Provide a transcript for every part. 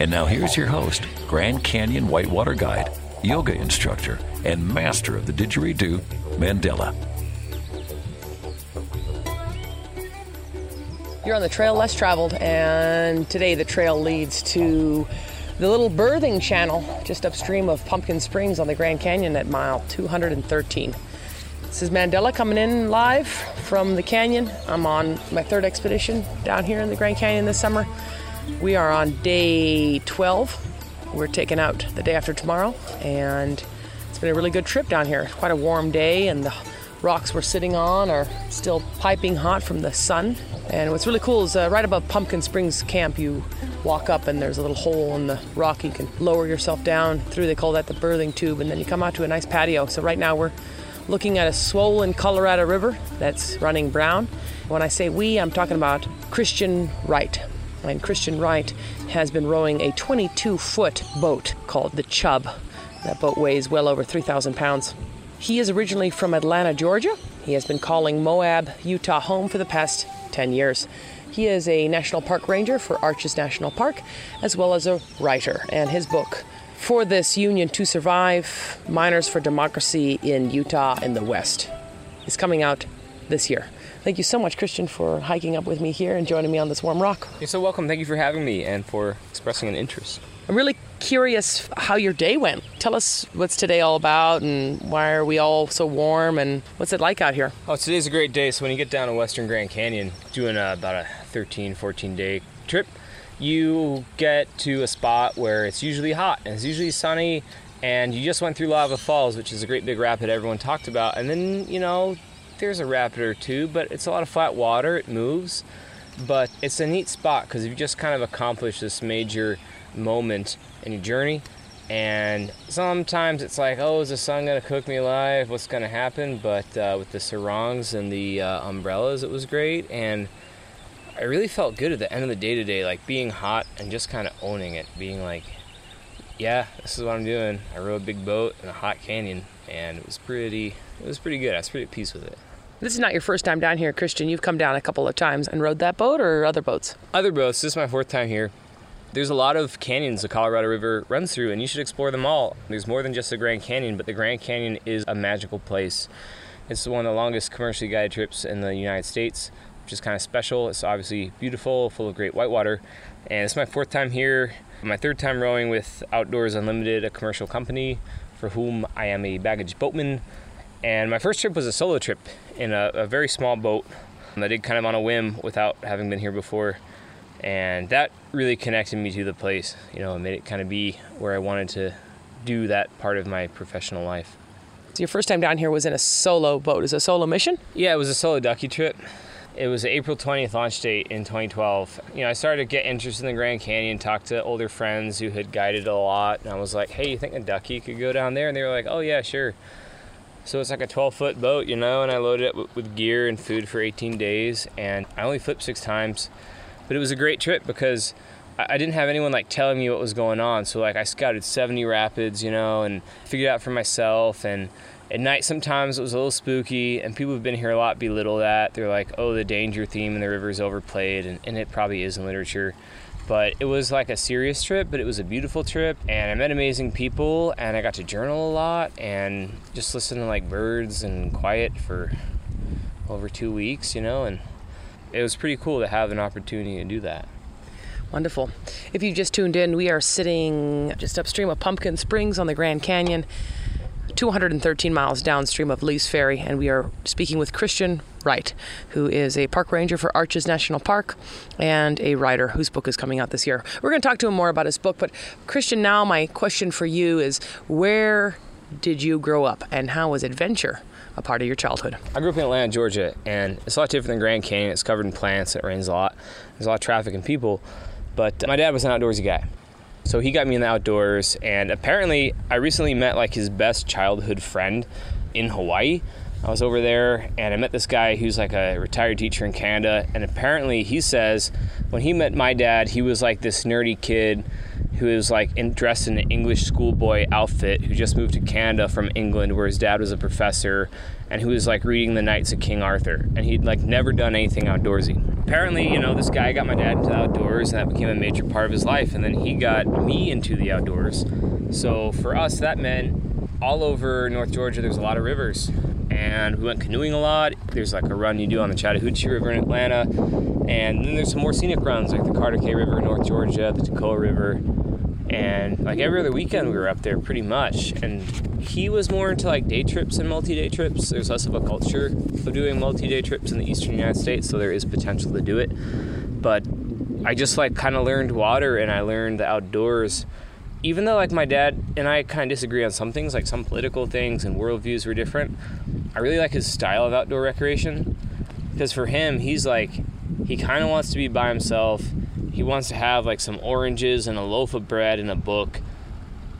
And now here's your host, Grand Canyon Whitewater Guide, yoga instructor, and master of the didgeridoo, Mandela. You're on the trail less traveled, and today the trail leads to the little birthing channel just upstream of Pumpkin Springs on the Grand Canyon at mile 213. This is Mandela coming in live from the canyon. I'm on my third expedition down here in the Grand Canyon this summer. We are on day 12. We're taking out the day after tomorrow, and it's been a really good trip down here. Quite a warm day, and the rocks we're sitting on are still piping hot from the sun. And what's really cool is uh, right above Pumpkin Springs Camp, you walk up and there's a little hole in the rock. You can lower yourself down through, they call that the birthing tube, and then you come out to a nice patio. So right now we're looking at a swollen Colorado River that's running brown. When I say we, I'm talking about Christian Wright. And Christian Wright has been rowing a 22 foot boat called the Chub. That boat weighs well over 3,000 pounds. He is originally from Atlanta, Georgia. He has been calling Moab, Utah home for the past 10 years. He is a national park ranger for Arches National Park, as well as a writer. And his book, For This Union to Survive Miners for Democracy in Utah and the West, is coming out this year. Thank you so much, Christian, for hiking up with me here and joining me on this warm rock. You're so welcome. Thank you for having me and for expressing an interest. I'm really curious how your day went. Tell us what's today all about and why are we all so warm and what's it like out here? Oh, today's a great day. So when you get down to Western Grand Canyon, doing a, about a 13, 14 day trip, you get to a spot where it's usually hot and it's usually sunny and you just went through Lava Falls, which is a great big rapid everyone talked about. And then, you know, there's a rapid or two, but it's a lot of flat water. It moves, but it's a neat spot because you just kind of accomplished this major moment in your journey. And sometimes it's like, oh, is the sun gonna cook me alive? What's gonna happen? But uh, with the sarongs and the uh, umbrellas, it was great. And I really felt good at the end of the day today, like being hot and just kind of owning it, being like, yeah, this is what I'm doing. I rode a big boat in a hot canyon, and it was pretty, it was pretty good. I was pretty at peace with it. This is not your first time down here, Christian. You've come down a couple of times and rode that boat or other boats? Other boats. This is my fourth time here. There's a lot of canyons the Colorado River runs through, and you should explore them all. There's more than just the Grand Canyon, but the Grand Canyon is a magical place. It's one of the longest commercially guided trips in the United States, which is kind of special. It's obviously beautiful, full of great whitewater, and it's my fourth time here. My third time rowing with Outdoors Unlimited, a commercial company for whom I am a baggage boatman. And my first trip was a solo trip in a, a very small boat. I did kind of on a whim without having been here before and that really connected me to the place you know it made it kind of be where i wanted to do that part of my professional life. So your first time down here was in a solo boat. Is a solo mission? Yeah it was a solo ducky trip. It was april 20th launch date in 2012 you know i started to get interested in the grand canyon talked to older friends who had guided a lot and i was like hey you think a ducky could go down there? And they were like oh yeah sure so it's like a 12 foot boat you know and i loaded it with gear and food for 18 days and i only flipped six times but it was a great trip because I didn't have anyone like telling me what was going on. So like I scouted 70 rapids, you know, and figured out for myself. And at night sometimes it was a little spooky, and people who've been here a lot belittle that. They're like, oh, the danger theme in the river is overplayed, and, and it probably is in literature. But it was like a serious trip, but it was a beautiful trip, and I met amazing people, and I got to journal a lot, and just listen to like birds and quiet for over two weeks, you know, and it was pretty cool to have an opportunity to do that. Wonderful. If you've just tuned in, we are sitting just upstream of Pumpkin Springs on the Grand Canyon, 213 miles downstream of Lee's Ferry, and we are speaking with Christian Wright, who is a park ranger for Arches National Park and a writer whose book is coming out this year. We're going to talk to him more about his book, but Christian, now my question for you is where did you grow up and how was adventure a part of your childhood? I grew up in Atlanta, Georgia, and it's a lot different than Grand Canyon. It's covered in plants, it rains a lot, there's a lot of traffic and people. But uh, my dad was an outdoorsy guy. So he got me in the outdoors, and apparently, I recently met like his best childhood friend in Hawaii. I was over there and I met this guy who's like a retired teacher in Canada. And apparently, he says when he met my dad, he was like this nerdy kid who was like in, dressed in an English schoolboy outfit who just moved to Canada from England, where his dad was a professor, and who was like reading the Knights of King Arthur. And he'd like never done anything outdoorsy. Apparently, you know, this guy got my dad into the outdoors, and that became a major part of his life. And then he got me into the outdoors. So for us, that meant all over North Georgia, there's a lot of rivers and we went canoeing a lot. There's like a run you do on the Chattahoochee River in Atlanta, and then there's some more scenic runs like the Cartecay River in North Georgia, the Toccoa River, and like every other weekend we were up there pretty much. And he was more into like day trips and multi-day trips. There's less of a culture of doing multi-day trips in the eastern United States, so there is potential to do it. But I just like kind of learned water and I learned the outdoors even though like my dad and I kind of disagree on some things, like some political things and worldviews were different, I really like his style of outdoor recreation because for him, he's like he kind of wants to be by himself. He wants to have like some oranges and a loaf of bread and a book,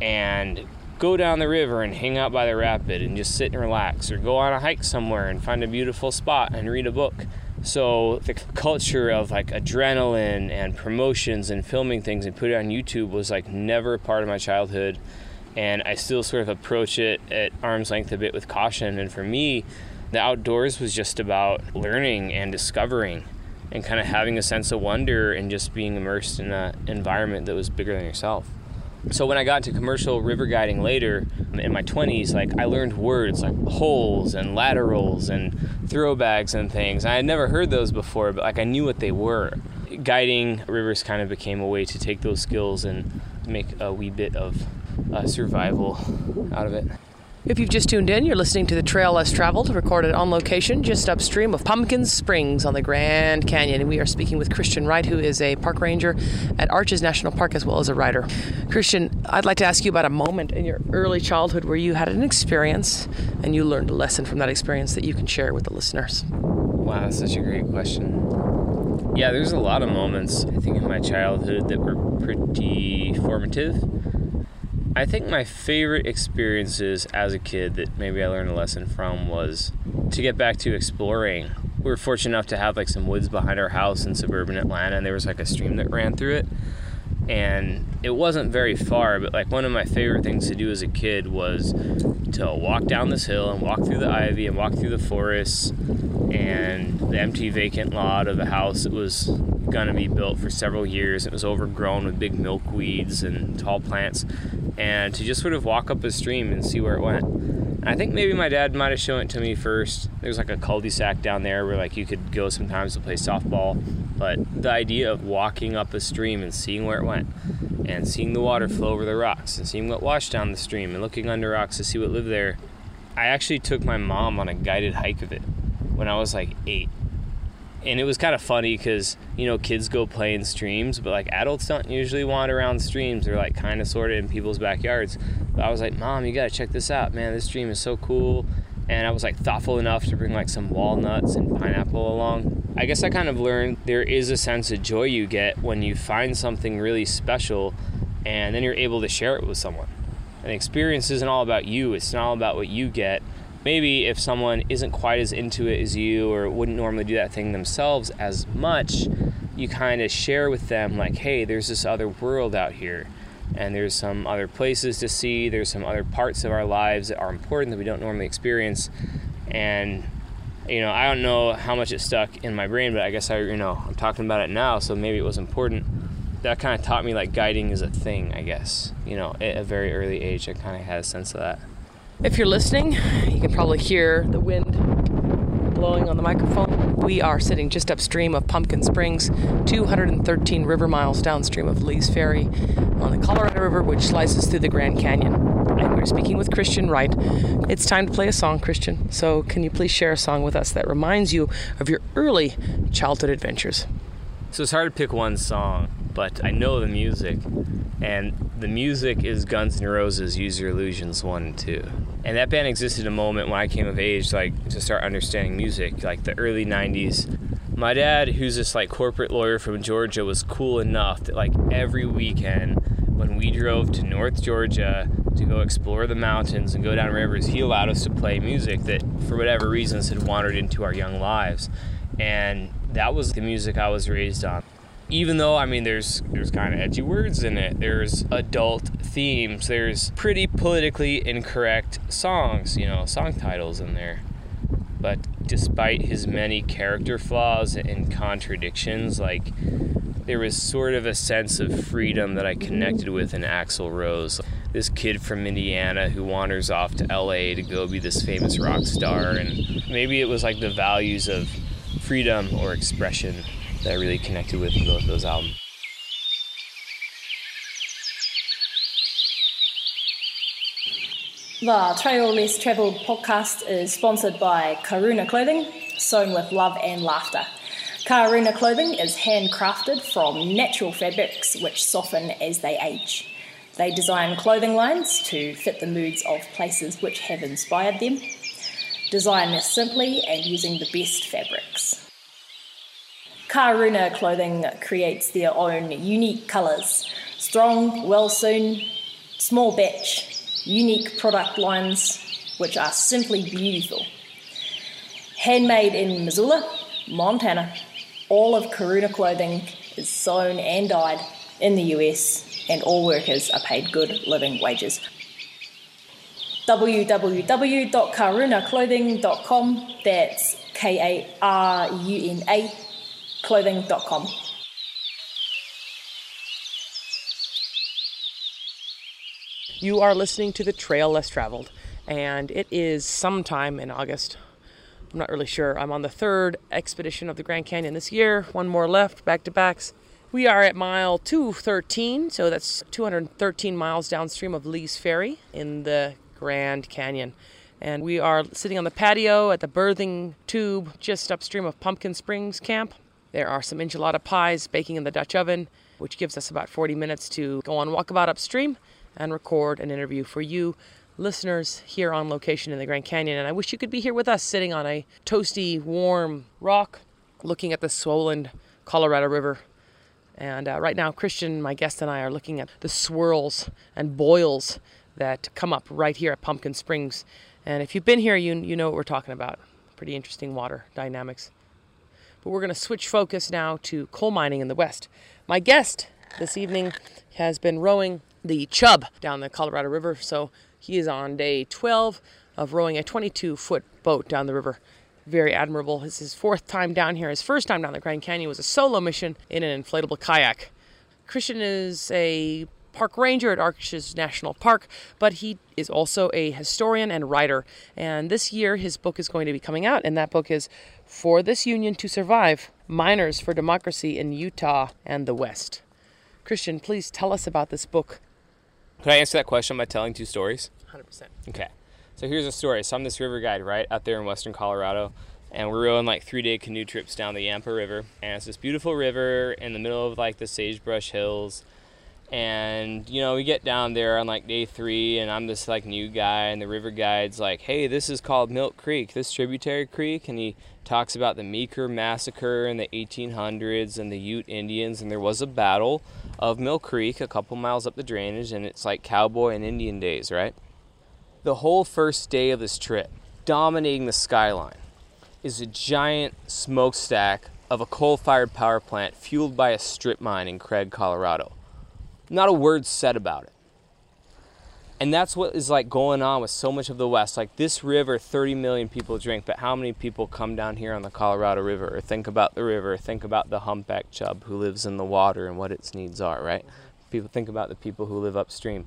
and go down the river and hang out by the rapid and just sit and relax, or go on a hike somewhere and find a beautiful spot and read a book. So the culture of like adrenaline and promotions and filming things and put it on YouTube was like never a part of my childhood. And I still sort of approach it at arm's length a bit with caution. And for me, the outdoors was just about learning and discovering and kind of having a sense of wonder and just being immersed in an environment that was bigger than yourself. So when I got into commercial river guiding later in my 20s, like I learned words like holes and laterals and throwbags and things. I had never heard those before, but like I knew what they were. Guiding rivers kind of became a way to take those skills and make a wee bit of uh, survival out of it. If you've just tuned in, you're listening to The Trail Less Traveled, recorded on location just upstream of Pumpkin Springs on the Grand Canyon. And we are speaking with Christian Wright, who is a park ranger at Arches National Park as well as a writer. Christian, I'd like to ask you about a moment in your early childhood where you had an experience and you learned a lesson from that experience that you can share with the listeners. Wow, that's such a great question. Yeah, there's a lot of moments, I think, in my childhood that were pretty formative I think my favorite experiences as a kid that maybe I learned a lesson from was to get back to exploring. We were fortunate enough to have like some woods behind our house in suburban Atlanta, and there was like a stream that ran through it. And it wasn't very far, but like one of my favorite things to do as a kid was to walk down this hill and walk through the ivy and walk through the forests and the empty vacant lot of a house that was going to be built for several years. It was overgrown with big milkweeds and tall plants, and to just sort of walk up a stream and see where it went. I think maybe my dad might have shown it to me first. There's like a cul-de-sac down there where like you could go sometimes to play softball, but the idea of walking up a stream and seeing where it went, and seeing the water flow over the rocks, and seeing what washed down the stream, and looking under rocks to see what lived there. I actually took my mom on a guided hike of it when I was like eight. And it was kind of funny because you know kids go play in streams but like adults don't usually wander around streams. They're like kind of sort of in people's backyards. But i was like mom you gotta check this out man. This stream is so cool. And i was like thoughtful enough to bring like some walnuts and pineapple along i guess i kind of learned there is a sense of joy you get when you find something really special and then you're able to share it with someone An experience isn't all about you it's not all about what you get maybe if someone isn't quite as into it as you or wouldn't normally do that thing themselves as much, you kind of share with them, like, hey, there's this other world out here. And there's some other places to see. There's some other parts of our lives that are important that we don't normally experience. And, you know, I don't know how much it stuck in my brain, but I guess I, you know, I'm talking about it now, so maybe it was important. That kind of taught me like guiding is a thing, I guess. You know, at a very early age, I kind of had a sense of that. If you're listening, you can probably hear the wind blowing on the microphone. We are sitting just upstream of Pumpkin Springs, 213 river miles downstream of Lee's Ferry on the Colorado River, which slices through the Grand Canyon. Speaking with Christian Wright. It's time to play a song, Christian. So, can you please share a song with us that reminds you of your early childhood adventures? So, it's hard to pick one song but I know the music, and the music is Guns N' Roses' "Use Your Illusions" one and two. And that band existed a moment when I came of age, like to start understanding music, like the early '90s. My dad, who's this like corporate lawyer from Georgia, was cool enough that like every weekend when we drove to North Georgia to go explore the mountains and go down rivers, he allowed us to play music that, for whatever reasons, had wandered into our young lives. And that was the music I was raised on. Even though, I mean, there's there's kind of edgy words in it. There's adult themes. There's pretty politically incorrect songs, you know, song titles in there. But despite his many character flaws and contradictions, like there was sort of a sense of freedom that I connected with in Axl Rose. This kid from Indiana who wanders off to LA to go be this famous rock star, and maybe it was like the values of freedom or expression that I really connected with in both those albums. The Trail Less Travelled podcast is sponsored by Karuna Clothing, sewn with love and laughter. Karuna clothing is handcrafted from natural fabrics which soften as they age. They design clothing lines to fit the moods of places which have inspired them. Design simply and using the best fabrics. Karuna clothing creates their own unique colours. Strong, well sewn, small batch, unique product lines which are simply beautiful. Handmade in Missoula, Montana. All of Karuna clothing is sewn and dyed in the US, and all workers are paid good living wages. www.karunaclothing.com, that's K A R U N A clothing.com. You are listening to The Trail Less Traveled, and it is sometime in August. I'm not really sure. I'm on the third expedition of the Grand Canyon this year, one more left, back to backs. We are at mile 213, so that's 213 miles downstream of Lee's Ferry in the Grand Canyon. And we are sitting on the patio at the birthing tube just upstream of Pumpkin Springs Camp. There are some enchilada pies baking in the Dutch oven, which gives us about 40 minutes to go on walkabout upstream and record an interview for you listeners here on location in the Grand Canyon. And I wish you could be here with us sitting on a toasty, warm rock looking at the swollen Colorado River. And uh, right now, Christian, my guest, and I are looking at the swirls and boils that come up right here at Pumpkin Springs. And if you've been here, you, you know what we're talking about. Pretty interesting water dynamics. But we're going to switch focus now to coal mining in the West. My guest this evening has been rowing the Chub down the Colorado River. So he is on day 12 of rowing a 22 foot boat down the river. Very admirable. It's his fourth time down here. His first time down the Grand Canyon was a solo mission in an inflatable kayak. Christian is a park ranger at Arches National Park, but he is also a historian and writer. And this year, his book is going to be coming out, and that book is For This Union to Survive Miners for Democracy in Utah and the West. Christian, please tell us about this book. Could I answer that question by telling two stories? 100%. Okay. So here's a story. So I'm this river guide, right, out there in western Colorado. And we're rowing like three day canoe trips down the Yampa River. And it's this beautiful river in the middle of like the sagebrush hills. And, you know, we get down there on like day three, and I'm this like new guy, and the river guide's like, hey, this is called Milk Creek, this tributary creek. And he talks about the Meeker Massacre in the 1800s and the Ute Indians. And there was a battle of Milk Creek a couple miles up the drainage, and it's like cowboy and Indian days, right? The whole first day of this trip, dominating the skyline, is a giant smokestack of a coal fired power plant fueled by a strip mine in Craig, Colorado. Not a word said about it. And that's what is like going on with so much of the West. Like this river, 30 million people drink, but how many people come down here on the Colorado River or think about the river, think about the humpback chub who lives in the water and what its needs are, right? People think about the people who live upstream.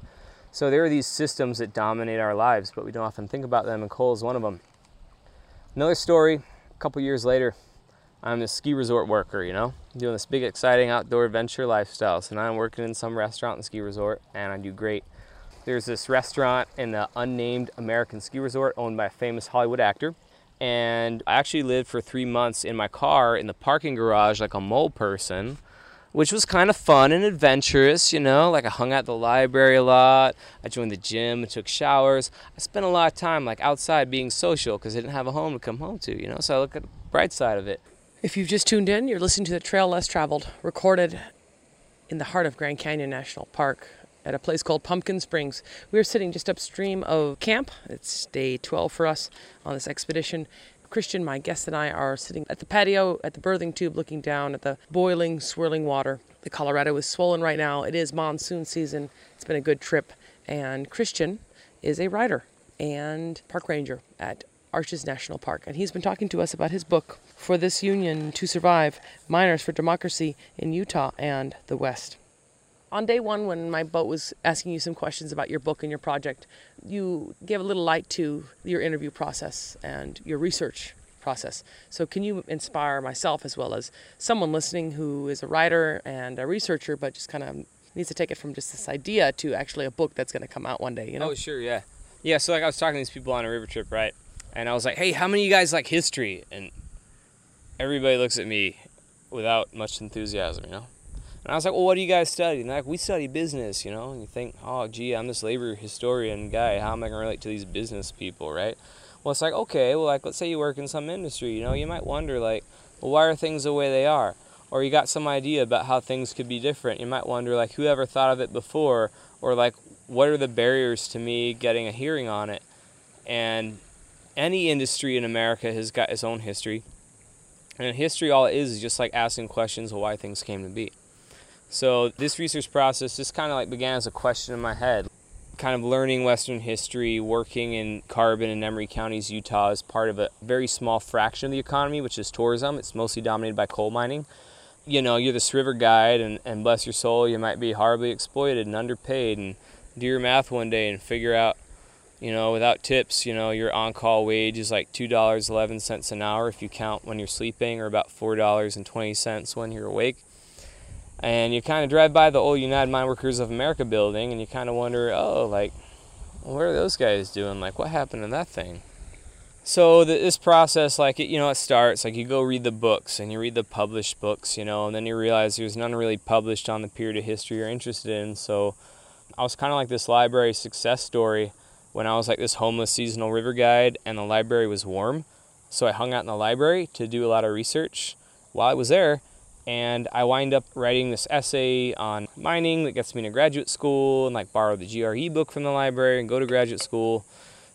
So there are these systems that dominate our lives, but we don't often think about them, and coal is one of them. Another story, a couple years later, I'm a ski resort worker, you know, doing this big, exciting outdoor adventure lifestyle. So now I'm working in some restaurant and ski resort, and I do great. There's this restaurant in the unnamed American ski resort owned by a famous Hollywood actor. And I actually lived for three months in my car in the parking garage like a mole person, which was kind of fun and adventurous, you know. Like I hung out the library a lot. I joined the gym and took showers. I spent a lot of time like outside being social because I didn't have a home to come home to, you know. So I look at the bright side of it. If you've just tuned in, you're listening to The Trail Less Traveled, recorded in the heart of Grand Canyon National Park. at a place called Pumpkin Springs. We are sitting just upstream of camp. It's day 12 for us on this expedition. Christian, my guest, and I are sitting at the patio at the birthing tube looking down at the boiling, swirling water. The Colorado is swollen right now. It is monsoon season. It's been a good trip. And Christian is a writer and park ranger at Arches National Park. And he's been talking to us about his book, For This Union to Survive Miners for Democracy in Utah and the West. On day one, when my boat was asking you some questions about your book and your project, you gave a little light to your interview process and your research process. So, can you inspire myself as well as someone listening who is a writer and a researcher, but just kind of needs to take it from just this idea to actually a book that's going to come out one day? You know? Oh, sure, yeah, yeah. So, like, I was talking to these people on a river trip, right? And I was like, "Hey, how many of you guys like history?" And everybody looks at me without much enthusiasm, you know. And I was like, well, what do you guys study? And like, we study business, you know. And you think, oh, gee, I'm this labor historian guy. How am I going to relate to these business people, right? Well, it's like, okay, well, like, let's say you work in some industry, you know, you might wonder, like, well, why are things the way they are? Or you got some idea about how things could be different. You might wonder, like, who ever thought of it before? Or, like, what are the barriers to me getting a hearing on it? And any industry in America has got its own history. And history, all it is, is just like asking questions of why things came to be. So this research process just kind of like began as a question in my head. Kind of learning Western history, working in Carbon and Emery counties, Utah, as part of a very small fraction of the economy, which is tourism. It's mostly dominated by coal mining. You know, you're this river guide, and, and bless your soul, you might be horribly exploited and underpaid, and do your math one day and figure out, you know, without tips, you know, your on call wage is like $2.11 an hour if you count when you're sleeping, or about $4.20 when you're awake and you kind of drive by the old United Mine Workers of America building and you kind of wonder, oh, like, what are those guys doing? Like, what happened to that thing? So this process, like, you know, it starts like you go read the books and you read the published books, you know, and then you realize there's none really published on the period of history you're interested in. So I was kind of like this library success story when I was like this homeless seasonal river guide and the library was warm. So I hung out in the library to do a lot of research while I was there and I wind up writing this essay on mining that gets me into graduate school and like borrow the GRE book from the library and go to graduate school.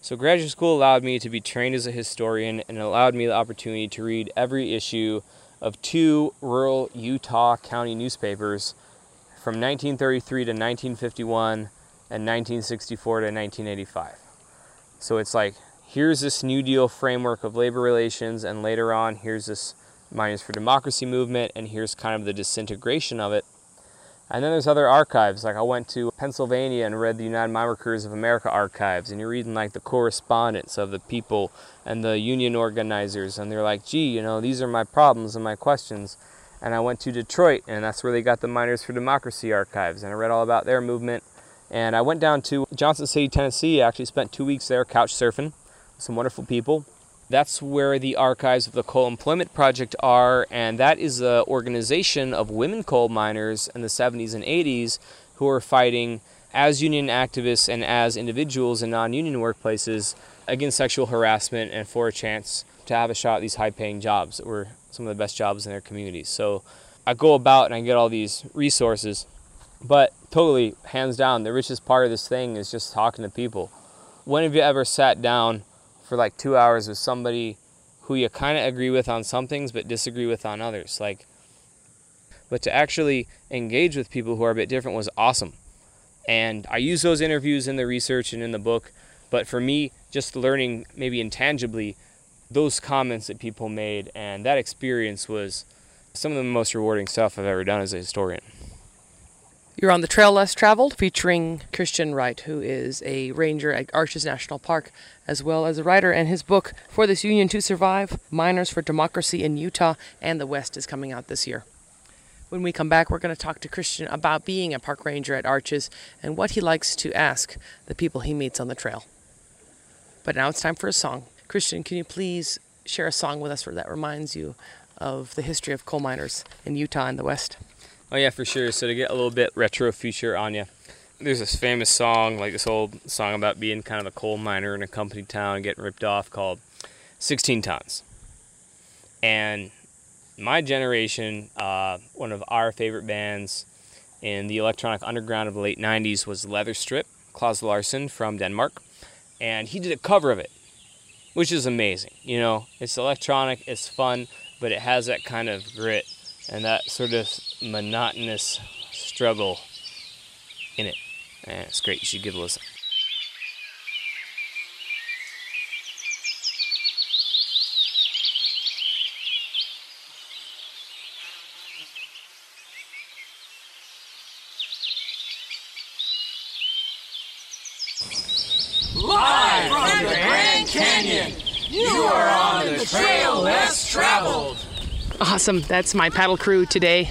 So graduate school allowed me to be trained as a historian and allowed me the opportunity to read every issue of two rural Utah county newspapers from 1933 to 1951 and 1964 to 1985. So it's like here's this New Deal framework of labor relations and later on here's this Miners for Democracy movement, and here's kind of the disintegration of it. And then there's other archives, like I went to Pennsylvania and read the United Mine Workers of America archives, and you're reading like the correspondence of the people and the union organizers, and they're like, gee, you know, these are my problems and my questions. And I went to Detroit, and that's where they got the Miners for Democracy archives, and I read all about their movement. And I went down to Johnson City, Tennessee. I actually spent two weeks there couch surfing some wonderful people. That's where the archives of the Coal Employment Project are, and that is the organization of women coal miners in the 70s and 80s who are fighting as union activists and as individuals in non union workplaces against sexual harassment and for a chance to have a shot at these high paying jobs that were some of the best jobs in their communities. So I go about and I get all these resources, but totally, hands down, the richest part of this thing is just talking to people. When have you ever sat down for like two hours with somebody who you kind of agree with on some things but disagree with on others. Like, but to actually engage with people who are a bit different was awesome. And I use those interviews in the research and in the book. But for me, just learning maybe intangibly those comments that people made and that experience was some of the most rewarding stuff I've ever done as a historian. You're on the Trail Less Traveled, featuring Christian Wright, who is a ranger at Arches National Park, as well as a writer. And his book, For This Union to Survive Miners for Democracy in Utah and the West, is coming out this year. When we come back, we're going to talk to Christian about being a park ranger at Arches and what he likes to ask the people he meets on the trail. But now it's time for a song. Christian, can you please share a song with us that reminds you of the history of coal miners in Utah and the West? Oh yeah, for sure. So to get a little bit retro future on you, there's this famous song, like this old song about being kind of a coal miner in a company town getting ripped off called 16 Tons. And my generation, uh, one of our favorite bands in the electronic underground of the late 90s was Leæther Strip, Claus Larsen from Denmark. And he did a cover of it, which is amazing. You know, it's electronic, it's fun, but it has that kind of grit and that sort of monotonous struggle in it. And it's great. You should give it a listen. Live from the Grand Canyon, you are on the trail less traveled. Awesome. That's my paddle crew today.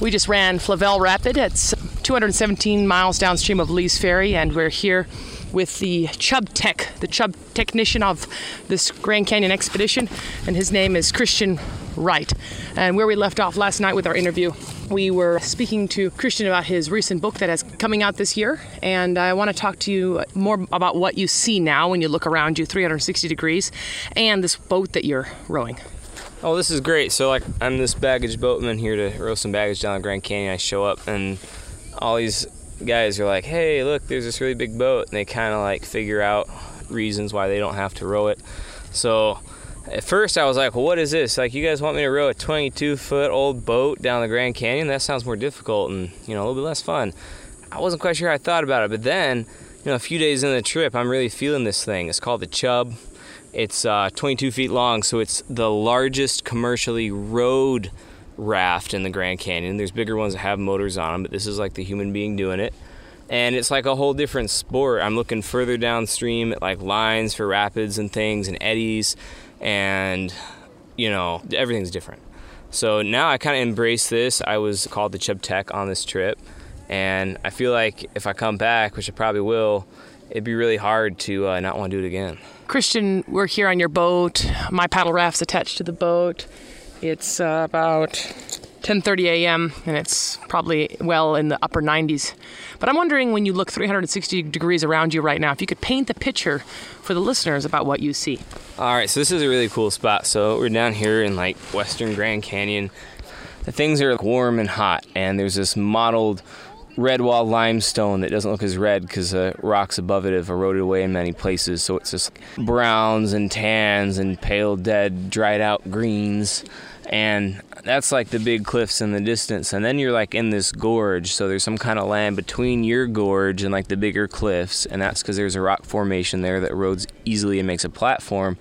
We just ran Flavel Rapid. It's 217 miles downstream of Lee's Ferry, and we're here with the Chub Tech, the Chub technician of this Grand Canyon expedition, and his name is Christian Wright. And where we left off last night with our interview, we were speaking to Christian about his recent book that is coming out this year, and I want to talk to you more about what you see now when you look around you 360 degrees and this boat that you're rowing. Oh, this is great. So, like, I'm this baggage boatman here to row some baggage down the Grand Canyon. I show up, and all these guys are like, hey, look, there's this really big boat. And they kind of like figure out reasons why they don't have to row it. So, at first, I was like, well, what is this? Like, you guys want me to row a 22 foot old boat down the Grand Canyon? That sounds more difficult and, you know, a little bit less fun. I wasn't quite sure I thought about it, but then, you know, a few days into the trip, I'm really feeling this thing. It's called the Chub. It's uh, 22 feet long, so it's the largest commercially rowed raft in the Grand Canyon. There's bigger ones that have motors on them, but this is like the human being doing it. And it's like a whole different sport. I'm looking further downstream at like lines for rapids and things and eddies, and you know, everything's different. So now I kind of embrace this. I was called the Chub Tech on this trip, and I feel like if I come back, which I probably will, it'd be really hard to uh, not want to do it again. Christian, we're here on your boat. My paddle raft's attached to the boat. It's uh, about 10:30 a.m. and it's probably well in the upper 90s. But I'm wondering when you look 360 degrees around you right now, if you could paint the picture for the listeners about what you see. All right, so this is a really cool spot. So we're down here in like Western Grand Canyon. The things are warm and hot, and there's this mottled red wall limestone that doesn't look as red because the uh, rocks above it have eroded away in many places. So it's just browns and tans and pale, dead, dried out greens. And that's like the big cliffs in the distance. And then you're like in this gorge. So there's some kind of land between your gorge and like the bigger cliffs. And that's because there's a rock formation there that erodes easily and makes a platform.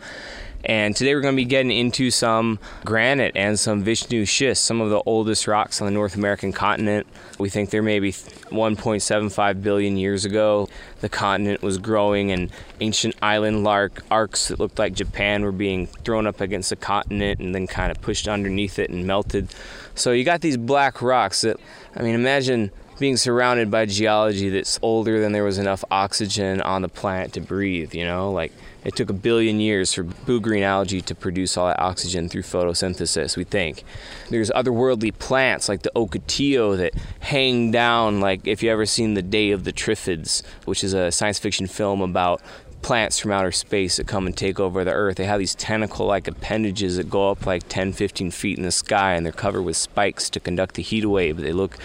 And today we're going to be getting into some granite and some Vishnu schist, some of the oldest rocks on the North American continent. We think they're maybe 1.75 billion years ago. The continent was growing, and ancient island lark arcs that looked like Japan were being thrown up against the continent and then kind of pushed underneath it and melted. So you got these black rocks that, I mean, imagine being surrounded by geology that's older than there was enough oxygen on the planet to breathe, you know? Like, it took a billion years for blue green algae to produce all that oxygen through photosynthesis, we think. There's otherworldly plants like the ocotillo that hang down, like if you ever seen The Day of the Triffids, which is a science fiction film about plants from outer space that come and take over the earth. They have these tentacle like appendages that go up like 10, 15 feet in the sky and they're covered with spikes to conduct the heat wave. They look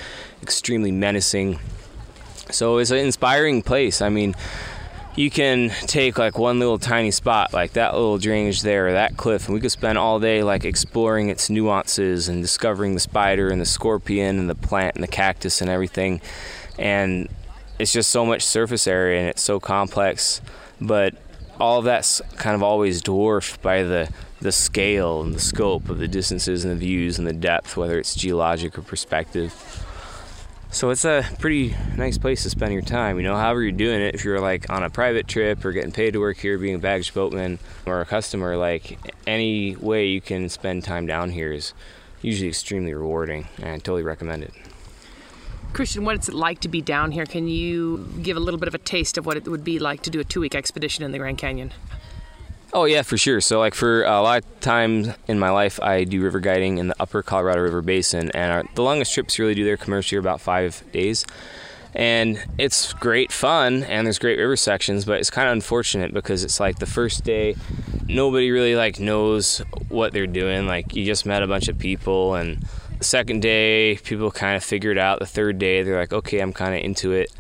extremely menacing. So it's an inspiring place. I mean, you can take like one little tiny spot like that little drainage there that cliff and we could spend all day like exploring its nuances and discovering the spider and the scorpion and the plant and the cactus and everything and it's just so much surface area and it's so complex but all of that's kind of always dwarfed by the the scale and the scope of the distances and the views and the depth whether it's geologic or perspective so it's a pretty nice place to spend your time, you know, however you're doing it. If you're like on a private trip or getting paid to work here, being a baggage boatman or a customer, like any way you can spend time down here is usually extremely rewarding and I totally recommend it. Christian, what's it like to be down here? Can you give a little bit of a taste of what it would be like to do a two week expedition in the Grand Canyon? Oh yeah, for sure. So like for a lot of times in my life, I do river guiding in the Upper Colorado River Basin, and our, the longest trips really do there commercially about five days. And it's great fun, and there's great river sections, but it's kind of unfortunate because it's like the first day, nobody really like knows what they're doing. Like you just met a bunch of people, and second day, people kind of figured out. The third day, they're like, okay, I'm kind of into it.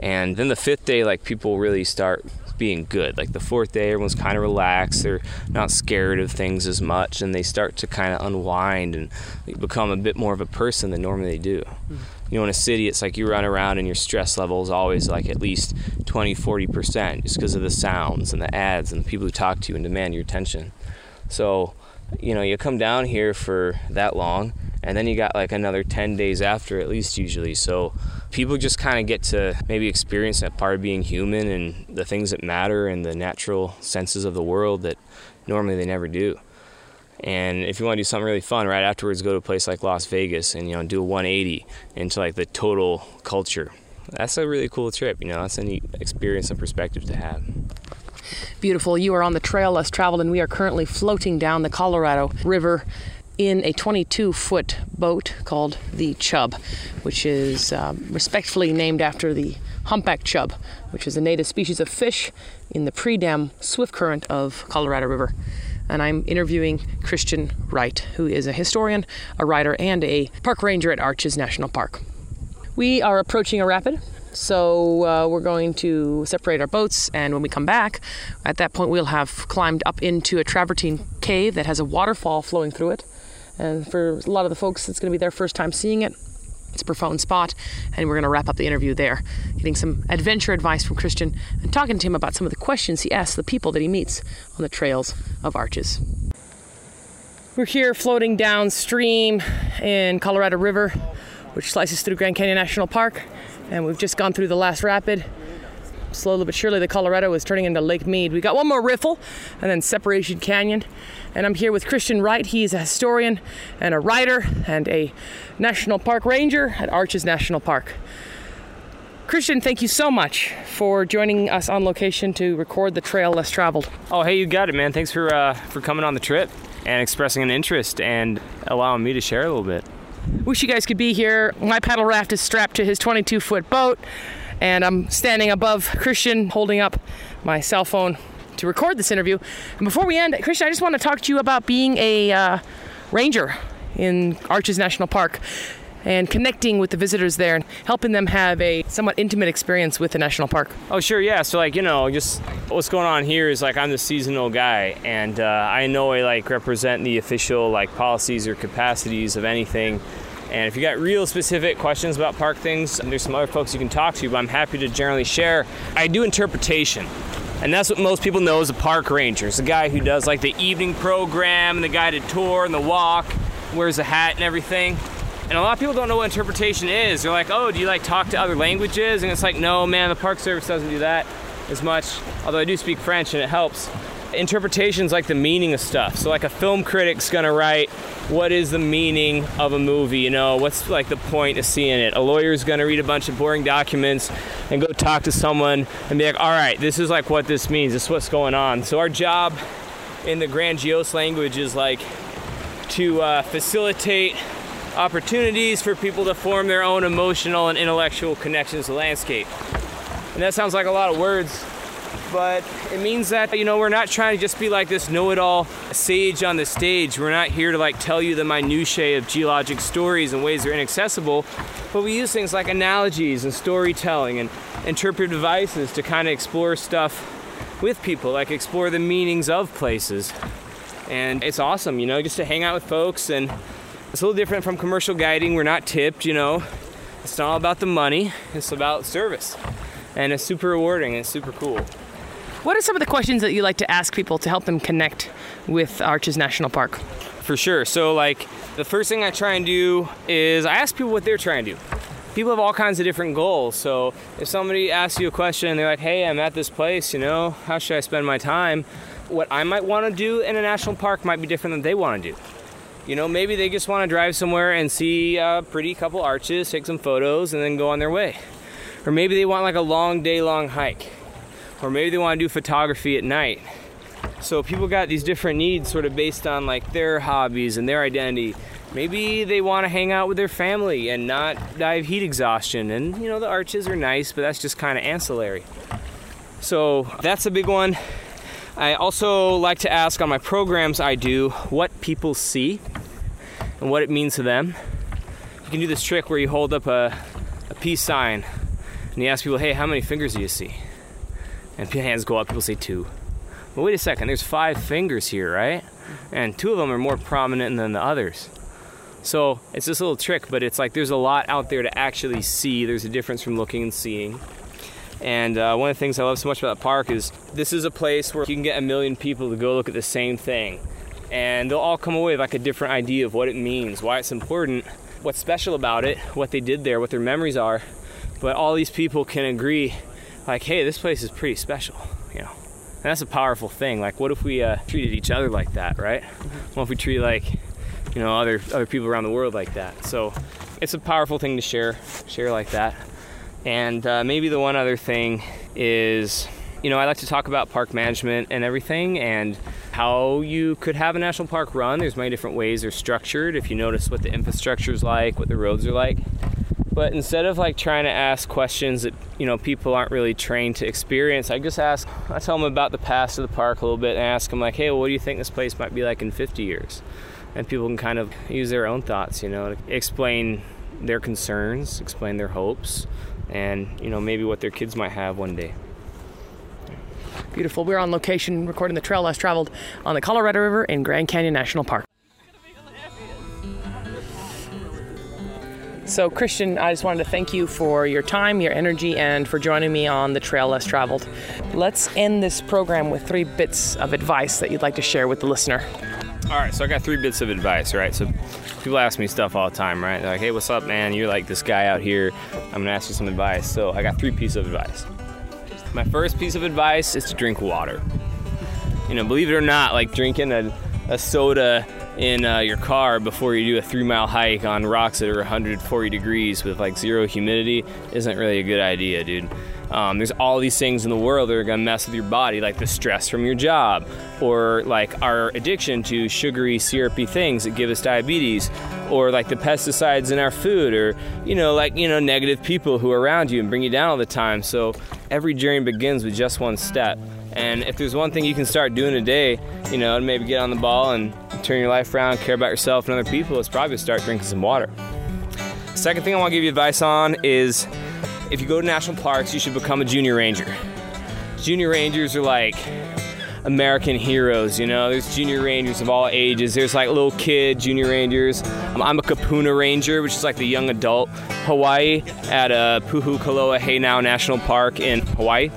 And then the fifth day, like people really start being good. Like the fourth day, everyone's kind of relaxed. They're not scared of things as much, and they start to kind of unwind and become a bit more of a person than normally they do. Mm-hmm. You know, in a city, it's like you run around and your stress level is always like at least 20, 40% just because of the sounds and the ads and the people who talk to you and demand your attention. So, you know, you come down here for that long, and then you got like another 10 days after at least usually. So, people just kind of get to maybe experience that part of being human and the things that matter and the natural senses of the world that normally they never do. And if you want to do something really fun, right afterwards, go to a place like Las Vegas and you know do a 180 into like the total culture. That's a really cool trip. You know, that's a neat experience and perspective to have. Beautiful. You are on the trail less traveled, and we are currently floating down the Colorado River in a 22 foot boat called the Chub, which is um, respectfully named after the humpback chub, which is a native species of fish in the pre dam swift current of Colorado River. And I'm interviewing Christian Wright, who is a historian, a writer, and a park ranger at Arches National Park. We are approaching a rapid, so uh, we're going to separate our boats, and when we come back, at that point we'll have climbed up into a travertine cave that has a waterfall flowing through it. And for a lot of the folks, it's going to be their first time seeing it. It's a profound spot, and we're going to wrap up the interview there, getting some adventure advice from Christian and talking to him about some of the questions he asks the people that he meets on the trails of Arches. We're here floating downstream in Colorado River, which slices through Grand Canyon National Park, and we've just gone through the last rapid. Slowly but surely, the Colorado is turning into Lake Mead. We got one more riffle, and then Separation Canyon and I'm here with Christian Wright. He's a historian and a writer and a national park ranger at Arches National Park. Christian, thank you so much for joining us on location to record the trail less traveled. Oh, hey, you got it, man. Thanks for uh, for coming on the trip and expressing an interest and allowing me to share a little bit. Wish you guys could be here. My paddle raft is strapped to his 22 foot boat, and I'm standing above Christian holding up my cell phone to record this interview. And before we end, Christian, I just want to talk to you about being a uh, ranger in Arches National Park and connecting with the visitors there and helping them have a somewhat intimate experience with the national park. Oh, sure, yeah. So, like, you know, just what's going on here is like I'm the seasonal guy, and uh, I know I like represent the official like policies or capacities of anything. And if you got real specific questions about park things, there's some other folks you can talk to, but I'm happy to generally share. I do interpretation. And that's what most people know as a park ranger. It's the guy who does like the evening program and the guided tour and the walk, wears a hat and everything. And a lot of people don't know what interpretation is. They're like, oh, do you like talk to other languages? And it's like, no, man, the Park Service doesn't do that as much. Although I do speak French and it helps interpretation's like the meaning of stuff. So like a film critic's gonna write what is the meaning of a movie, you know, what's like the point of seeing it. A lawyer's gonna read a bunch of boring documents and go talk to someone and be like, all right, this is like what this means, this is what's going on. So our job in the grandiose language is like to uh, facilitate opportunities for people to form their own emotional and intellectual connections to landscape. And that sounds like a lot of words, but it means that you know we're not trying to just be like this know-it-all sage on the stage. We're not here to like tell you the minutiae of geologic stories and ways they're inaccessible, but we use things like analogies and storytelling and interpretive devices to kind of explore stuff with people, like explore the meanings of places. And it's awesome, you know, just to hang out with folks and it's a little different from commercial guiding. We're not tipped, you know. It's not all about the money, it's about service. And it's super rewarding and it's super cool. What are some of the questions that you like to ask people to help them connect with Arches National Park? For sure. So, like, the first thing I try and do is I ask people what they're trying to do. People have all kinds of different goals. So, if somebody asks you a question and they're like, hey, I'm at this place, you know, how should I spend my time? What I might want to do in a national park might be different than they want to do. You know, maybe they just want to drive somewhere and see a pretty couple arches, take some photos, and then go on their way. Or maybe they want like a long day long hike or maybe they want to do photography at night. So people got these different needs sort of based on like their hobbies and their identity. Maybe they want to hang out with their family and not die of heat exhaustion. And you know, the arches are nice, but that's just kind of ancillary. So that's a big one. I also like to ask on my programs I do what people see and what it means to them. You can do this trick where you hold up a, a peace sign and you ask people, hey, how many fingers do you see? And hands go up, people say two. But wait a second, there's five fingers here, right? And two of them are more prominent than the others. So it's this little trick, but it's like there's a lot out there to actually see. There's a difference from looking and seeing. And uh, one of the things I love so much about the park is this is a place where you can get a million people to go look at the same thing. And they'll all come away with like a different idea of what it means, why it's important, what's special about it, what they did there, what their memories are. But all these people can agree, like, hey, this place is pretty special, you know. And that's a powerful thing. Like, what if we uh, treated each other like that, right? What if we treat like, you know, other other people around the world like that? So, it's a powerful thing to share, share like that. And uh, maybe the one other thing is, you know, I like to talk about park management and everything, and how you could have a national park run. There's many different ways they're structured. If you notice what the infrastructure is like, what the roads are like. But instead of like trying to ask questions that you know people aren't really trained to experience, I just ask. I tell them about the past of the park a little bit and ask them like, "Hey, well, what do you think this place might be like in 50 years?" And people can kind of use their own thoughts, you know, to explain their concerns, explain their hopes, and you know maybe what their kids might have one day. Beautiful. We're on location recording the trail less traveled on the Colorado River in Grand Canyon National Park. So, Christian, I just wanted to thank you for your time, your energy, and for joining me on the Trail Less Traveled. Let's end this program with three bits of advice that you'd like to share with the listener. All right, so I got three bits of advice, right? So people ask me stuff all the time, right? They're like, hey, what's up, man? You're like this guy out here. I'm gonna ask you some advice. So I got three pieces of advice. My first piece of advice is to drink water. You know, believe it or not, like drinking a, a soda in uh, your car before you do a three mile hike on rocks that are 140 degrees with like zero humidity isn't really a good idea, dude. Um, there's all these things in the world that are gonna mess with your body, like the stress from your job, or like our addiction to sugary, syrupy things that give us diabetes, or like the pesticides in our food, or you know, like you know, negative people who are around you and bring you down all the time. So every journey begins with just one step. And if there's one thing you can start doing today, you know, and maybe get on the ball and turn your life around, care about yourself and other people, it's probably to start drinking some water. Second thing I want to give you advice on is if you go to national parks, you should become a junior ranger. Junior rangers are like American heroes, you know. There's junior rangers of all ages. There's like little kid junior rangers. Um, I'm a Kupuna Ranger, which is like the young adult Hawaii at uh, Puʻuhonua o Hōnaunau National Park in Hawaii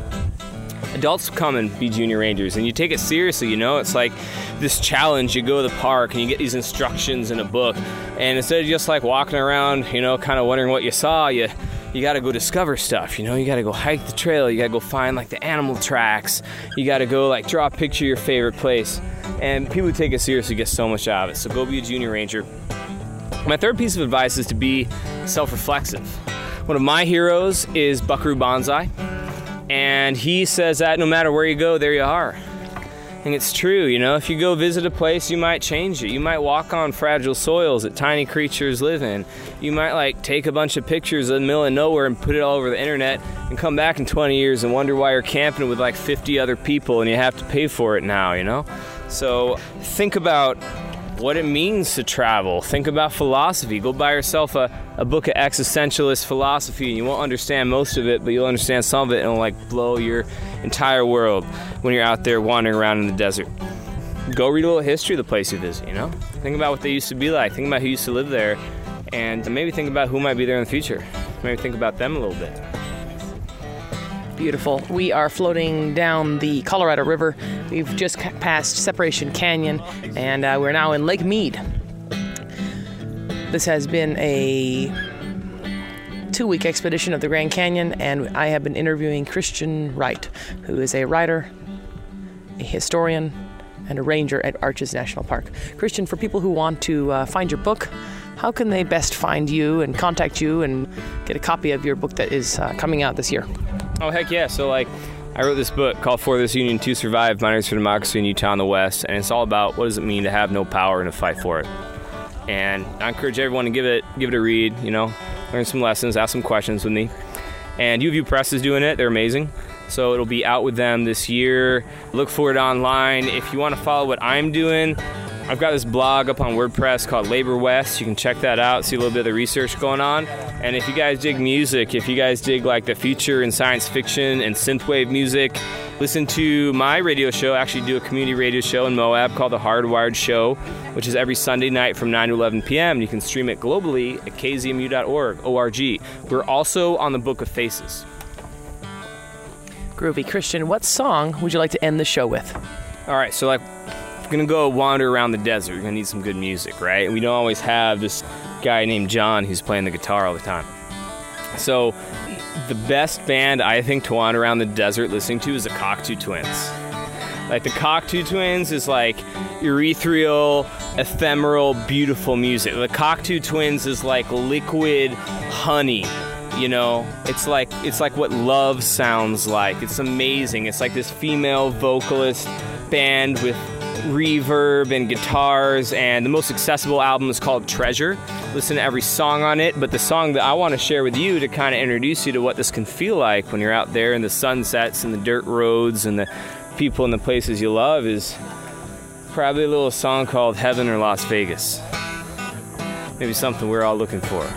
adults come and be junior rangers and you take it seriously you know it's like this challenge you go to the park and you get these instructions in a book and instead of just like walking around you know kind of wondering what you saw you you got to go discover stuff you know? You got to go hike the trail. You got to go find like the animal tracks. You got to go like draw a picture of your favorite place. And people who take it seriously get so much out of it. So go be a junior ranger. My third piece of advice is to be self-reflexive. One of my heroes is buckaroo banzai and he says that no matter where you go, there you are. And it's true, you know, if you go visit a place, you might change it. You might walk on fragile soils that tiny creatures live in. You might like take a bunch of pictures in the middle of nowhere and put it all over the internet and come back in 20 years and wonder why you're camping with like 50 other people and you have to pay for it now, you know? So think about what it means to travel. Think about philosophy. Go buy yourself a, a book of existentialist philosophy and you won't understand most of it, but you'll understand some of it and it'll like blow your entire world when you're out there wandering around in the desert. Go read a little history of the place you visit, you know? Think about what they used to be like. Think about who used to live there and maybe think about who might be there in the future. Maybe think about them a little bit. Beautiful. We are floating down the Colorado River. We've just passed Separation Canyon, and uh, we're now in Lake Mead. This has been a two week expedition of the Grand Canyon, and I have been interviewing Christian Wright, who is a writer, a historian, and a ranger at Arches National Park. Christian, for people who want to uh, find your book, how can they best find you and contact you and get a copy of your book that is uh, coming out this year? Oh heck yeah! So like, I wrote this book called "For This Union to Survive: Miners for Democracy in Utah and the West," and it's all about what does it mean to have no power and to fight for it. And I encourage everyone to give it give it a read. You know, learn some lessons, ask some questions with me. And UView Press is doing it; they're amazing. So it'll be out with them this year. Look for it online. If you want to follow what I'm doing, I've got this blog up on WordPress called Labor West. You can check that out, see a little bit of the research going on. And if you guys dig music, if you guys dig like the future and science fiction and synthwave music, listen to my radio show. I actually do a community radio show in Moab called The Hardwired Show, which is every Sunday night from 9 to 11 p.m. You can stream it globally at kzmu.org. O-R-G. We're also on the Book of Faces. Groovy Christian, what song would you like to end the show with? All right, so like we're gonna go wander around the desert. We're gonna need some good music, right? We don't always have this guy named John who's playing the guitar all the time. So the best band I think to wander around the desert listening to is the Cocteau Twins. Like the Cocteau Twins is like ethereal, ephemeral, beautiful music. The Cocteau Twins is like liquid honey you know it's like it's like what love sounds like it's amazing it's like this female vocalist band with reverb and guitars and the most accessible album is called treasure. Listen to every song on it but the song that i want to share with you to kind of introduce you to what this can feel like when you're out there in the sunsets and the dirt roads and the people and the places you love is probably a little song called heaven or las vegas. Maybe something we're all looking for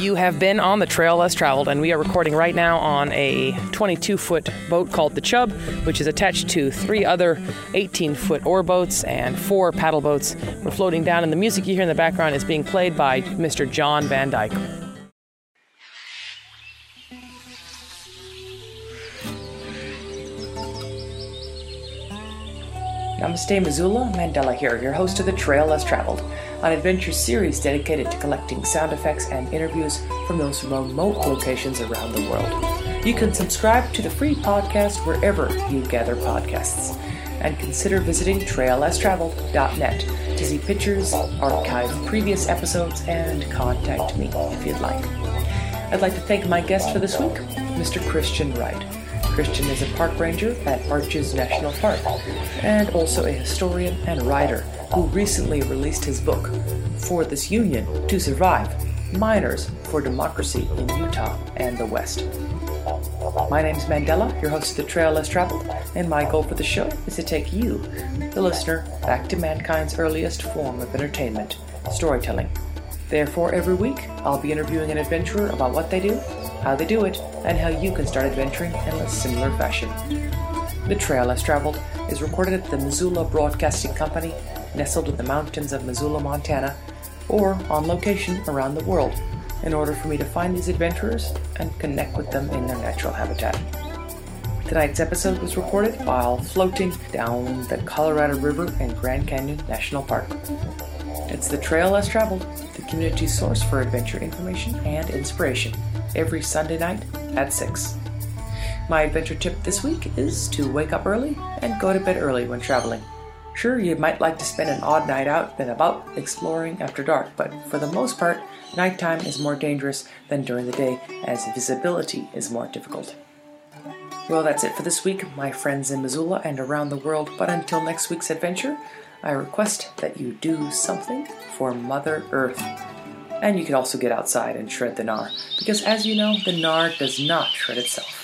you have been on the trail less traveled, and we are recording right now on a 22 foot boat called the Chub, which is attached to three other 18 foot oar boats and four paddle boats. We're floating down, and the music you hear in the background is being played by Mr. John Van Dyke. Namaste, Missoula. Mandela here, your host of The Trail Less Traveled, an adventure series dedicated to collecting sound effects and interviews from those remote locations around the world. You can subscribe to the free podcast wherever you gather podcasts, and consider visiting traillesstraveled.net to see pictures, archive previous episodes, and contact me if you'd like. I'd like to thank my guest for this week, Mr. Christian Wright. Christian is a park ranger at Arches National Park and also a historian and writer who recently released his book, For This Union to Survive Miners for Democracy in Utah and the West. My name is Mandela, your host of The Trail Less Traveled, and my goal for the show is to take you, the listener, back to mankind's earliest form of entertainment, storytelling. Therefore, every week, I'll be interviewing an adventurer about what they do how they do it, and how you can start adventuring in a similar fashion. The Trail Less Traveled is recorded at the Missoula Broadcasting Company, nestled in the mountains of Missoula, Montana, or on location around the world, in order for me to find these adventurers and connect with them in their natural habitat. Tonight's episode was recorded while floating down the Colorado River in Grand Canyon National Park. It's the Trail Less Traveled, the community source for adventure information and inspiration every Sunday night at 6. My adventure tip this week is to wake up early and go to bed early when traveling. Sure, you might like to spend an odd night out and about exploring after dark, but for the most part, nighttime is more dangerous than during the day as visibility is more difficult. Well, that's it for this week, my friends in Missoula and around the world, but until next week's adventure, I request that you do something for Mother Earth. And you can also get outside and shred the gnar, because as you know, the gnar does not shred itself.